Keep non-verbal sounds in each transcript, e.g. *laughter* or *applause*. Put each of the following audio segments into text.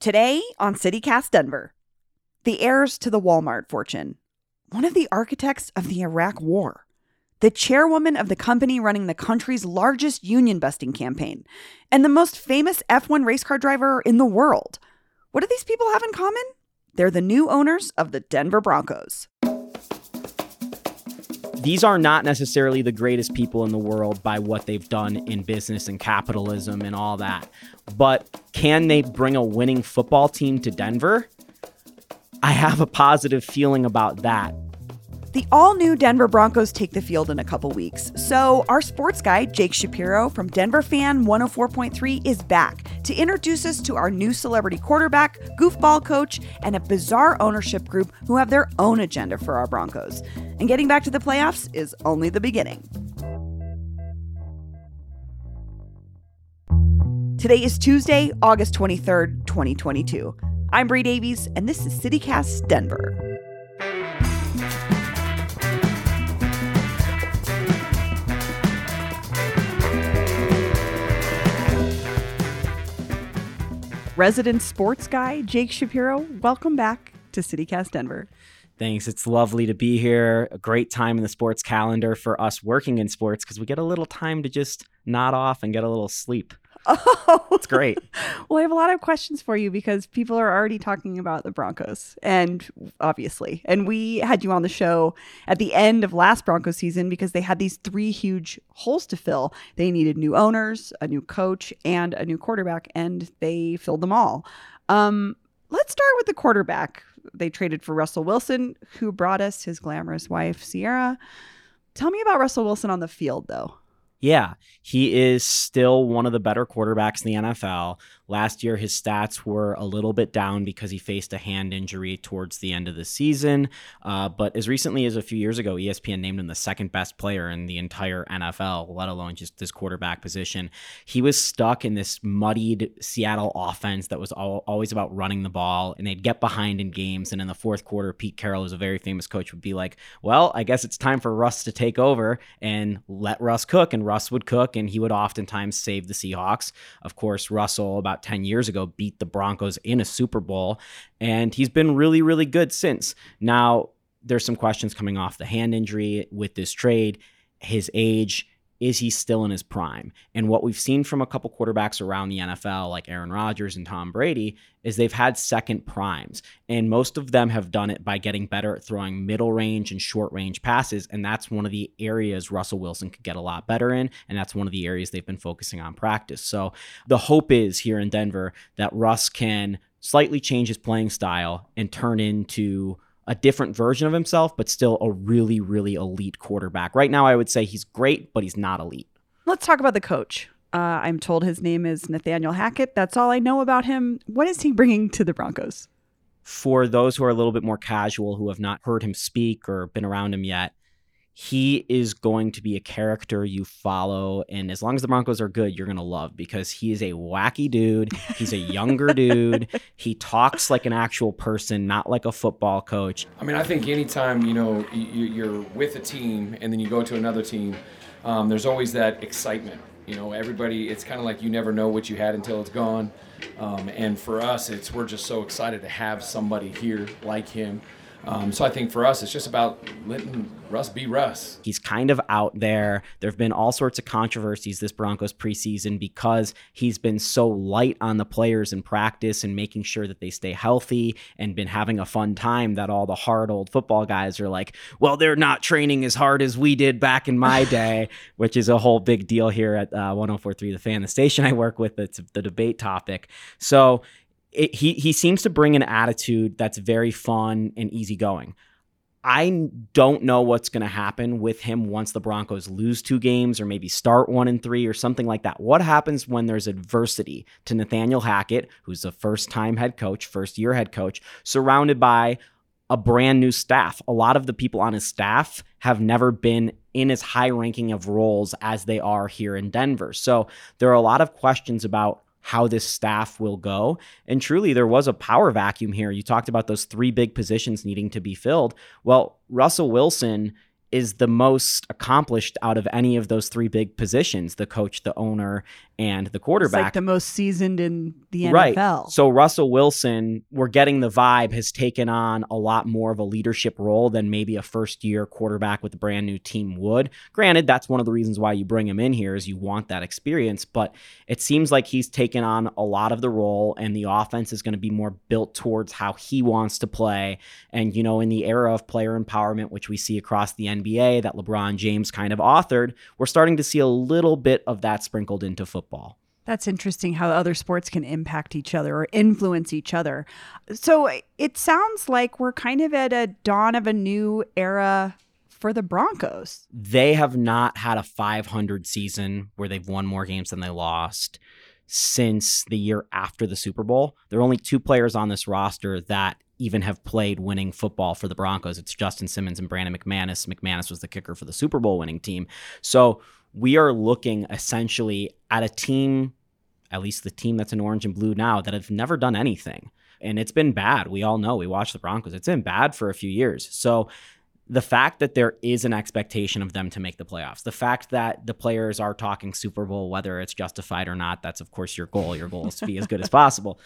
Today on CityCast Denver, the heirs to the Walmart fortune, one of the architects of the Iraq War, the chairwoman of the company running the country's largest union busting campaign, and the most famous F1 race car driver in the world. What do these people have in common? They're the new owners of the Denver Broncos. These are not necessarily the greatest people in the world by what they've done in business and capitalism and all that. But can they bring a winning football team to Denver? I have a positive feeling about that. The all new Denver Broncos take the field in a couple weeks. So, our sports guy, Jake Shapiro from Denver Fan 104.3, is back to introduce us to our new celebrity quarterback, goofball coach, and a bizarre ownership group who have their own agenda for our Broncos. And getting back to the playoffs is only the beginning. Today is Tuesday, August 23rd, 2022. I'm Bree Davies, and this is CityCast Denver. Resident sports guy, Jake Shapiro. Welcome back to CityCast Denver. Thanks. It's lovely to be here. A great time in the sports calendar for us working in sports because we get a little time to just nod off and get a little sleep. Oh, *laughs* it's great. well, I have a lot of questions for you because people are already talking about the Broncos, and obviously, and we had you on the show at the end of last Broncos season because they had these three huge holes to fill. They needed new owners, a new coach, and a new quarterback, and they filled them all. Um, let's start with the quarterback. They traded for Russell Wilson, who brought us his glamorous wife, Ciara. Tell me about Russell Wilson on the field, though. Yeah, he is still one of the better quarterbacks in the NFL. Last year, his stats were a little bit down because he faced a hand injury towards the end of the season. Uh, but as recently as a few years ago, ESPN named him the second best player in the entire NFL, let alone just this quarterback position. He was stuck in this muddied Seattle offense that was all, always about running the ball, and they'd get behind in games. And in the fourth quarter, Pete Carroll, who's a very famous coach, would be like, Well, I guess it's time for Russ to take over and let Russ cook. And Russ would cook, and he would oftentimes save the Seahawks. Of course, Russell, about about 10 years ago, beat the Broncos in a Super Bowl. And he's been really, really good since. Now, there's some questions coming off the hand injury with this trade, his age is he still in his prime? And what we've seen from a couple quarterbacks around the NFL, like Aaron Rodgers and Tom Brady, is they've had second primes. And most of them have done it by getting better at throwing middle range and short range passes. And that's one of the areas Russell Wilson could get a lot better in. And that's one of the areas they've been focusing on practice. So the hope is here in Denver that Russ can slightly change his playing style and turn into a different version of himself, but still a really, really elite quarterback. Right now, I would say he's great, but he's not elite. Let's talk about the coach. Uh, I'm told his name is Nathaniel Hackett. That's all I know about him. What is he bringing to the Broncos? For those who are a little bit more casual, who have not heard him speak or been around him yet, he is going to be a character you follow. And as long as the Broncos are good, you're going to love because he is a wacky dude. He's a younger dude. *laughs* He talks like an actual person, not like a football coach. I mean, I think anytime, you know, you're with a team and then you go to another team, um, there's always that excitement. You know, everybody, it's kind of like you never know what you had until it's gone. Um, and for us, it's we're just so excited to have somebody here like him um, so I think for us, it's just about letting Russ be Russ. He's kind of out there. There have been all sorts of controversies this Broncos preseason because he's been so light on the players in practice and making sure that they stay healthy and been having a fun time. That all the hard old football guys are like, well, they're not training as hard as we did back in my *laughs* day, which is a whole big deal here at uh, 1043 The Fan, the station I work with. It's the debate topic. So it, he he seems to bring an attitude that's very fun and easygoing. I don't know what's going to happen with him once the Broncos lose two games or maybe start one and three or something like that. What happens when there's adversity to Nathaniel Hackett, who's a first time head coach, first year head coach, surrounded by a brand new staff? A lot of the people on his staff have never been in as high ranking of roles as they are here in Denver. So there are a lot of questions about how this staff will go. And truly, there was a power vacuum here. You talked about those three big positions needing to be filled. Well, Russell Wilson is the most accomplished out of any of those three big positions the coach, the owner, and the It's quarterback. like the most seasoned in the NFL. Right. So Russell Wilson, we're getting the vibe, has taken on a lot more of a leadership role than maybe a first year quarterback with a brand new team would. Granted, that's one of the reasons why you bring him in here is you want that experience, but it seems like he's taken on a lot of the role and the offense is going to be more built towards how he wants to play. And, you know, in the era of player empowerment, which we see across the NBA that LeBron James kind of authored, we're starting to see a little bit of that sprinkled into football. That's interesting how other sports can impact each other or influence each other. So it sounds like we're kind of at a dawn of a new era for the Broncos. they have not had a 500 season where they've won more games than they lost since the year after the Super Bowl. There are only two players on this roster that even have played winning football for the Broncos. It's Justin Simmons and Brandon McManus. McManus was the kicker for the Super Bowl winning team. So we are looking essentially at a team, at least the team that's in orange and blue now, that have never done anything. And it's been bad. We all know. We watch the Broncos. It's been bad for a few years. So the fact that there is an expectation of them to make the playoffs, the fact that the players are talking Super Bowl, whether it's justified or not, that's of course your goal. Your goal is to be as good as *laughs* possible.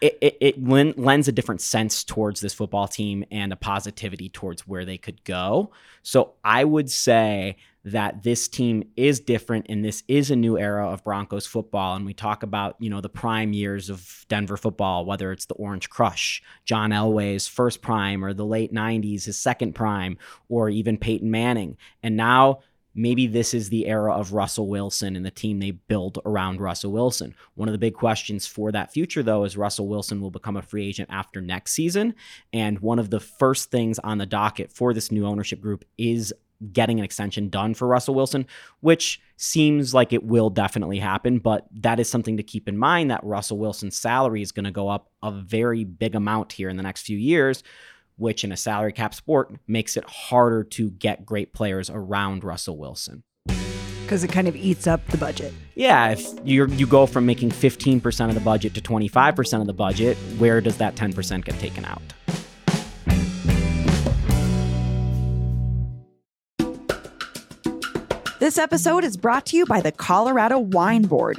It, it, it len- lends a different sense towards this football team and a positivity towards where they could go. So I would say that this team is different and this is a new era of Broncos football. And we talk about, you know, the prime years of Denver football, whether it's the Orange Crush, John Elway's first prime, or the late 90s, his second prime, or even Peyton Manning. And now maybe this is the era of Russell Wilson and the team they build around Russell Wilson. One of the big questions for that future, though, is Russell Wilson will become a free agent after next season. And one of the first things on the docket for this new ownership group is getting an extension done for Russell Wilson, which seems like it will definitely happen. But that is something to keep in mind that Russell Wilson's salary is going to go up a very big amount here in the next few years, which in a salary cap sport makes it harder to get great players around Russell Wilson. Because it kind of eats up the budget. Yeah, if you you go from making 15% of the budget to 25% of the budget, where does that 10% get taken out? This episode is brought to you by the Colorado Wine Board.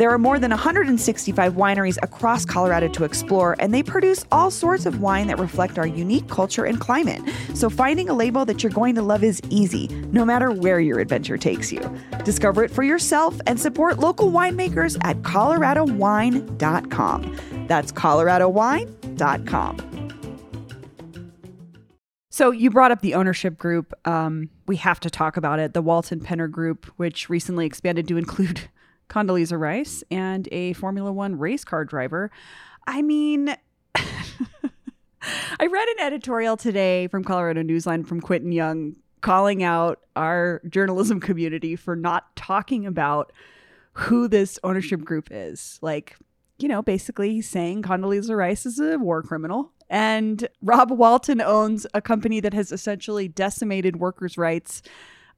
There are more than 165 wineries across Colorado to explore, and they produce all sorts of wine that reflect our unique culture and climate. So finding a label that you're going to love is easy, no matter where your adventure takes you. Discover it for yourself and support local winemakers at coloradowine.com. That's coloradowine.com. So you brought up the ownership group. Um, we have to talk about it. The Walton Penner Group, which recently expanded to include Condoleezza Rice and a Formula One race car driver. I mean, *laughs* I read an editorial today from Colorado Newsline from Quentin Young calling out our journalism community for not talking about who this ownership group is. Like, you know, basically saying Condoleezza Rice is a war criminal. And Rob Walton owns a company that has essentially decimated workers' rights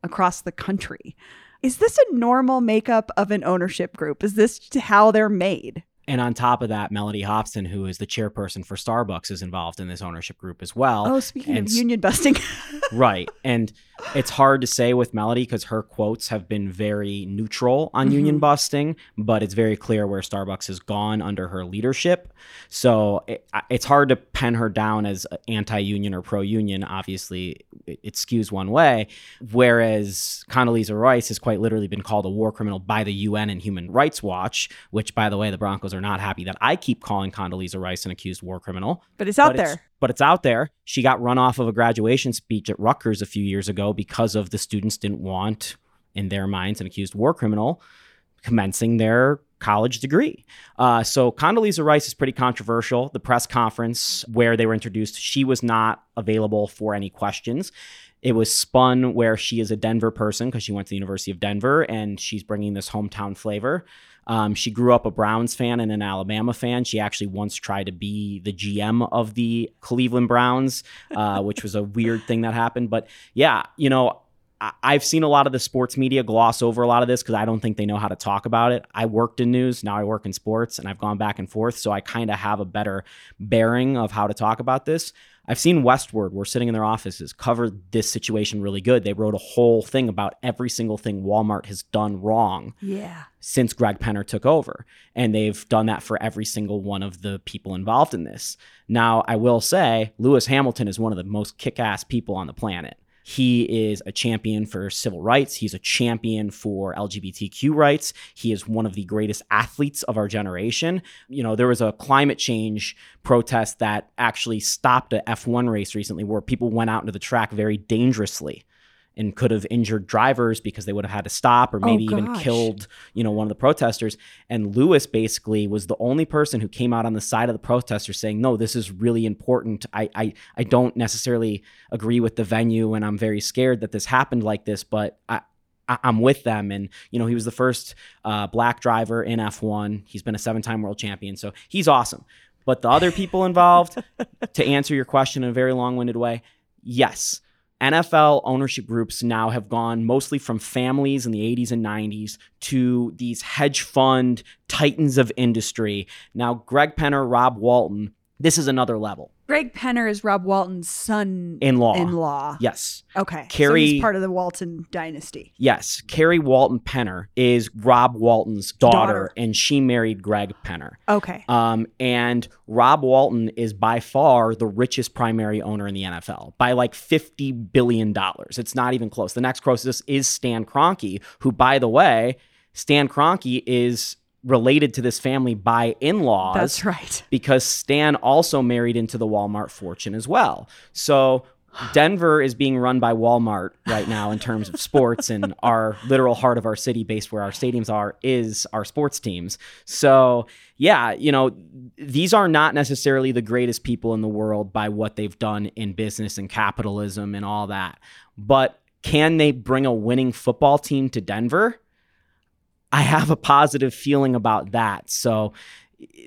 across the country. Is this a normal makeup of an ownership group? Is this how they're made? And on top of that, Mellody Hobson, who is the chairperson for Starbucks, is involved in this ownership group as well. Oh, speaking and of union busting. *laughs* right. And it's hard to say with Mellody because her quotes have been very neutral on mm-hmm. union busting, but it's very clear where Starbucks has gone under her leadership. So it, it's hard to pen her down as anti union or pro union. Obviously, it, it skews one way. Whereas Condoleezza Rice has quite literally been called a war criminal by the UN and Human Rights Watch, which, by the way, the Broncos are not happy that I keep calling Condoleezza Rice an accused war criminal but it's out but it's- there. but it's out there. She got run off of a graduation speech at Rutgers a few years ago because of the students didn't want, in their minds, an accused war criminal commencing their college degree. Uh, so Condoleezza Rice is pretty controversial. The press conference where they were introduced, she was not available for any questions. It was spun where she is a Denver person because she went to the University of Denver and she's bringing this hometown flavor. Um, she grew up a Browns fan and an Alabama fan. She actually once tried to be the GM of the Cleveland Browns, uh, *laughs* which was a weird thing that happened. But yeah, you know, I've seen a lot of the sports media gloss over a lot of this because I don't think they know how to talk about it. I worked in news, now I work in sports, and I've gone back and forth. So I kind of have a better bearing of how to talk about this. I've seen Westword, we're sitting in their offices, cover this situation really good. They wrote a whole thing about every single thing Walmart has done wrong. Yeah. Since Greg Penner took over. And they've done that for every single one of the people involved in this. Now, I will say, Lewis Hamilton is one of the most kick ass people on the planet. He is a champion for civil rights. He's a champion for LGBTQ rights. He is one of the greatest athletes of our generation. You know, there was a climate change protest that actually stopped a F1 race recently where people went out into the track very dangerously and could have injured drivers because they would have had to stop or Oh, maybe even killed, you know, one of the protesters. And Lewis basically was the only person who came out on the side of the protesters saying, "No, this is really important. I I I don't necessarily agree with the venue and I'm very scared that this happened like this, but I I- I'm with them. And, you know, he was the first uh, black driver in F1. He's been a seven time world champion. So he's awesome. But the other people involved, *laughs* to answer your question in a very long winded way, yes. NFL ownership groups now have gone mostly from families in the 80s and 90s to these hedge fund titans of industry. Now, Greg Penner, Rob Walton, this is another level. Greg Penner is Rob Walton's son In law. In law. Yes. Okay. so Carrie- he's part of the Walton dynasty. Yes, Carrie Walton Penner is Rob Walton's daughter, Daughter. and she married Greg Penner. Okay. Um, and Rob Walton is by far the richest primary owner in the NFL by like $50 billion. It's not even close. The next closest is Stan Kroenke, who, by the way, Stan Kroenke is related to this family by in laws That's right. because Stan also married into the Walmart fortune as well. So Denver is being run by Walmart right now in terms of sports, and *laughs* our literal heart of our city, based where our stadiums are, is our sports teams. So, yeah, you know, these are not necessarily the greatest people in the world by what they've done in business and capitalism and all that. But can they bring a winning football team to Denver? I have a positive feeling about that. So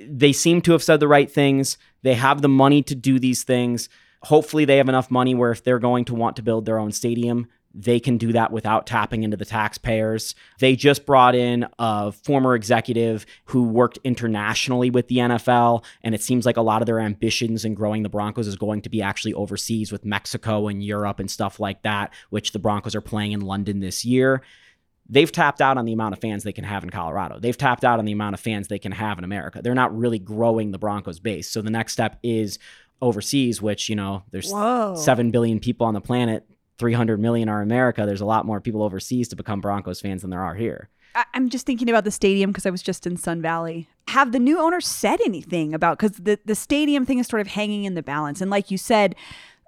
they seem to have said the right things. They have the money to do these things. Hopefully, they have enough money where if they're going to want to build their own stadium, they can do that without tapping into the taxpayers. They just brought in a former executive who worked internationally with the NFL, and it seems like a lot of their ambitions in growing the Broncos is going to be actually overseas with Mexico and Europe and stuff like that, which the Broncos are playing in London this year they've tapped out on the amount of fans they can have in Colorado. They've tapped out on the amount of fans they can have in America. They're not really growing the Broncos base. So the next step is overseas, which, you know, there's Whoa. 7 billion people on the planet. 300 million are in America. There's a lot more people overseas to become Broncos fans than there are here. I'm just thinking about the stadium because I was just in Sun Valley. Have the new owners said anything about because the the stadium thing is sort of hanging in the balance, and like you said,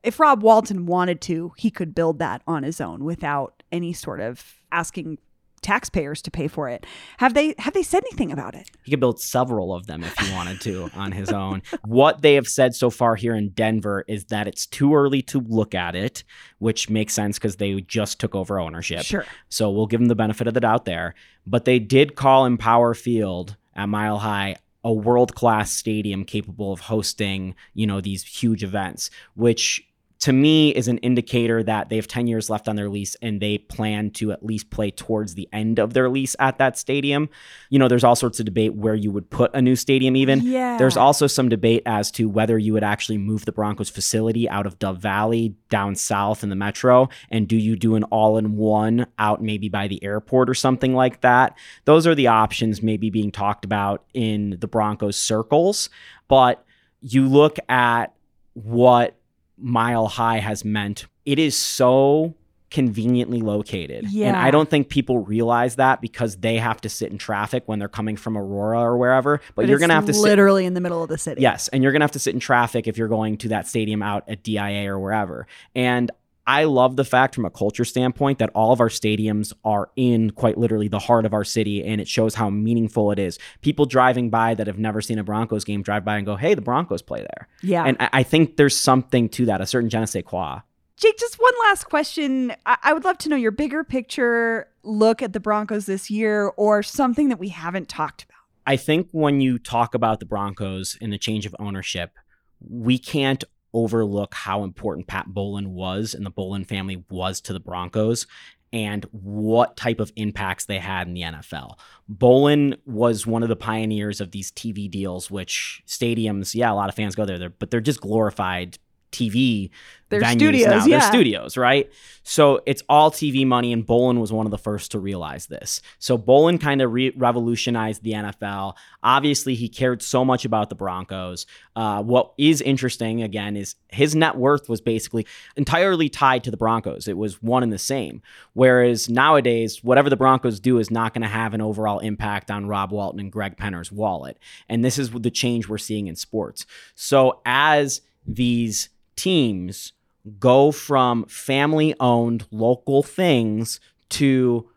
if Rob Walton wanted to, he could build that on his own without any sort of asking taxpayers to pay for it. Have they have they said anything about it? He could build several of them if he wanted to *laughs* on his own. What they have said so far here in Denver is that it's too early to look at it, which makes sense because they just took over ownership. Sure. So we'll give them the benefit of the doubt there. But they did call Empower Field at Mile High a world class stadium capable of hosting, you know, these huge events, which to me is an indicator that they have 10 years left on their lease and they plan to at least play towards the end of their lease at that stadium. You know, there's all sorts of debate where you would put a new stadium even. Yeah. There's also some debate as to whether you would actually move the Broncos facility out of Dove Valley down south in the metro and do you do an all-in-one out maybe by the airport or something like that. Those are the options maybe being talked about in the Broncos circles, but you look at what Mile High has meant. It is so conveniently located. And I don't think people realize that because they have to sit in traffic when they're coming from Aurora or wherever. But, you're going to have to sit literally in the middle of the city. Yes, and you're going to have to sit in traffic if you're going to that stadium out at DIA or wherever. And I love the fact from a culture standpoint that all of our stadiums are in quite literally the heart of our city and it shows how meaningful it is. People driving by that have never seen a Broncos game drive by and go, "Hey, the Broncos play there." Yeah. And I I think there's something to that, a certain je ne sais quoi. Jake, just one last question. I-, I would love to know your bigger picture look at the Broncos this year or something that we haven't talked about. I think when you talk about the Broncos and the change of ownership, we can't overlook how important Pat Bowlen was and the Bowlen family was to the Broncos and what type of impacts they had in the NFL. Bowlen was one of the pioneers of these TV deals, which stadiums, yeah, a lot of fans go there, but they're just glorified TV Their venues studios, now. yeah. They're studios, right? So it's all TV money, and Bowlen was one of the first to realize this. So Bowlen kind of re- revolutionized the NFL. Obviously, he cared so much about the Broncos. Uh, what is interesting, again, is his net worth was basically entirely tied to the Broncos. It was one and the same. Whereas nowadays, whatever the Broncos do is not going to have an overall impact on Rob Walton and Greg Penner's wallet. And this is the change we're seeing in sports. So as these teams go from family owned local things to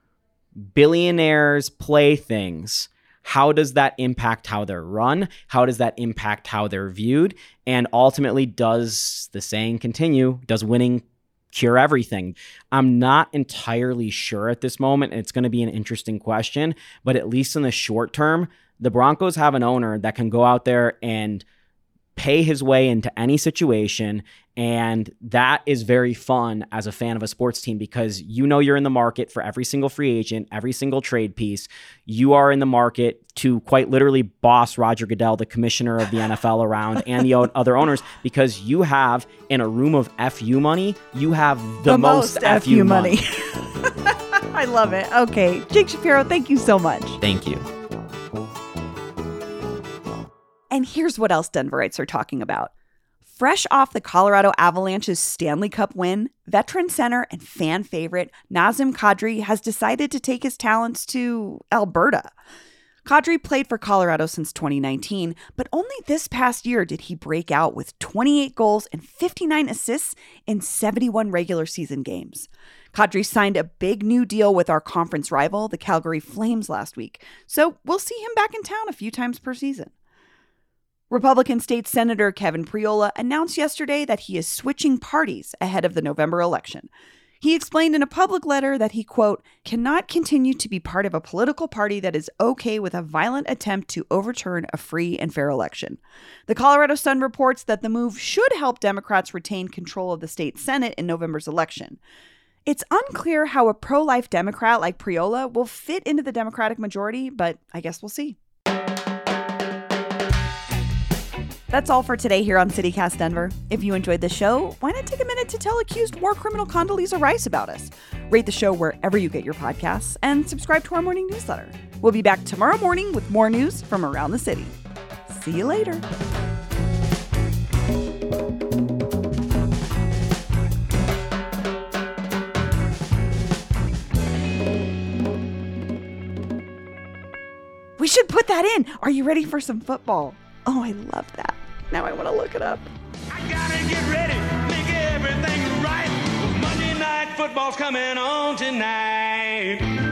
billionaires playthings how does that impact how they're run? How does that impact how they're viewed? And ultimately does the saying continue? Does winning cure everything? I'm not entirely sure at this moment it's going to be an interesting question but at least in the short term the broncos have an owner that can go out there and pay his way into any situation. And that is very fun as a fan of a sports team because you know you're in the market for every single free agent, every single trade piece. You are in the market to quite literally boss Roger Goodell, the commissioner of the NFL, *laughs* around and the other owners because you have in a room of FU money, you have the, The most, most FU FU money. money. *laughs* I love it. Okay. Jake Shapiro, thank you so much. Thank you. And here's what else Denverites are talking about. Fresh off the Colorado Avalanche's Stanley Cup win, veteran center and fan favorite Nazem Kadri has decided to take his talents to Alberta. Kadri played for Colorado since 2019, but only this past year did he break out with 28 goals and 59 assists in 71 regular season games. Kadri signed a big new deal with our conference rival, the Calgary Flames, last week, so we'll see him back in town a few times per season. Republican State Senator Kevin Priola announced yesterday that he is switching parties ahead of the November election. He explained in a public letter that he, quote, cannot continue to be part of a political party that is okay with a violent attempt to overturn a free and fair election. The Colorado Sun reports that the move should help Democrats retain control of the state Senate in November's election. It's unclear how a pro life Democrat like Priola will fit into the Democratic majority, but I guess we'll see. That's all for today here on CityCast Denver. If you enjoyed the show, why not take a minute to tell accused war criminal Condoleezza Rice about us? Rate the show wherever you get your podcasts and subscribe to our morning newsletter. We'll be back tomorrow morning with more news from around the city. See you later. We should put that in. Are you ready for some football? Oh, I love that. Now I want to look it up. I gotta get ready, make everything right. Monday night football's coming on tonight.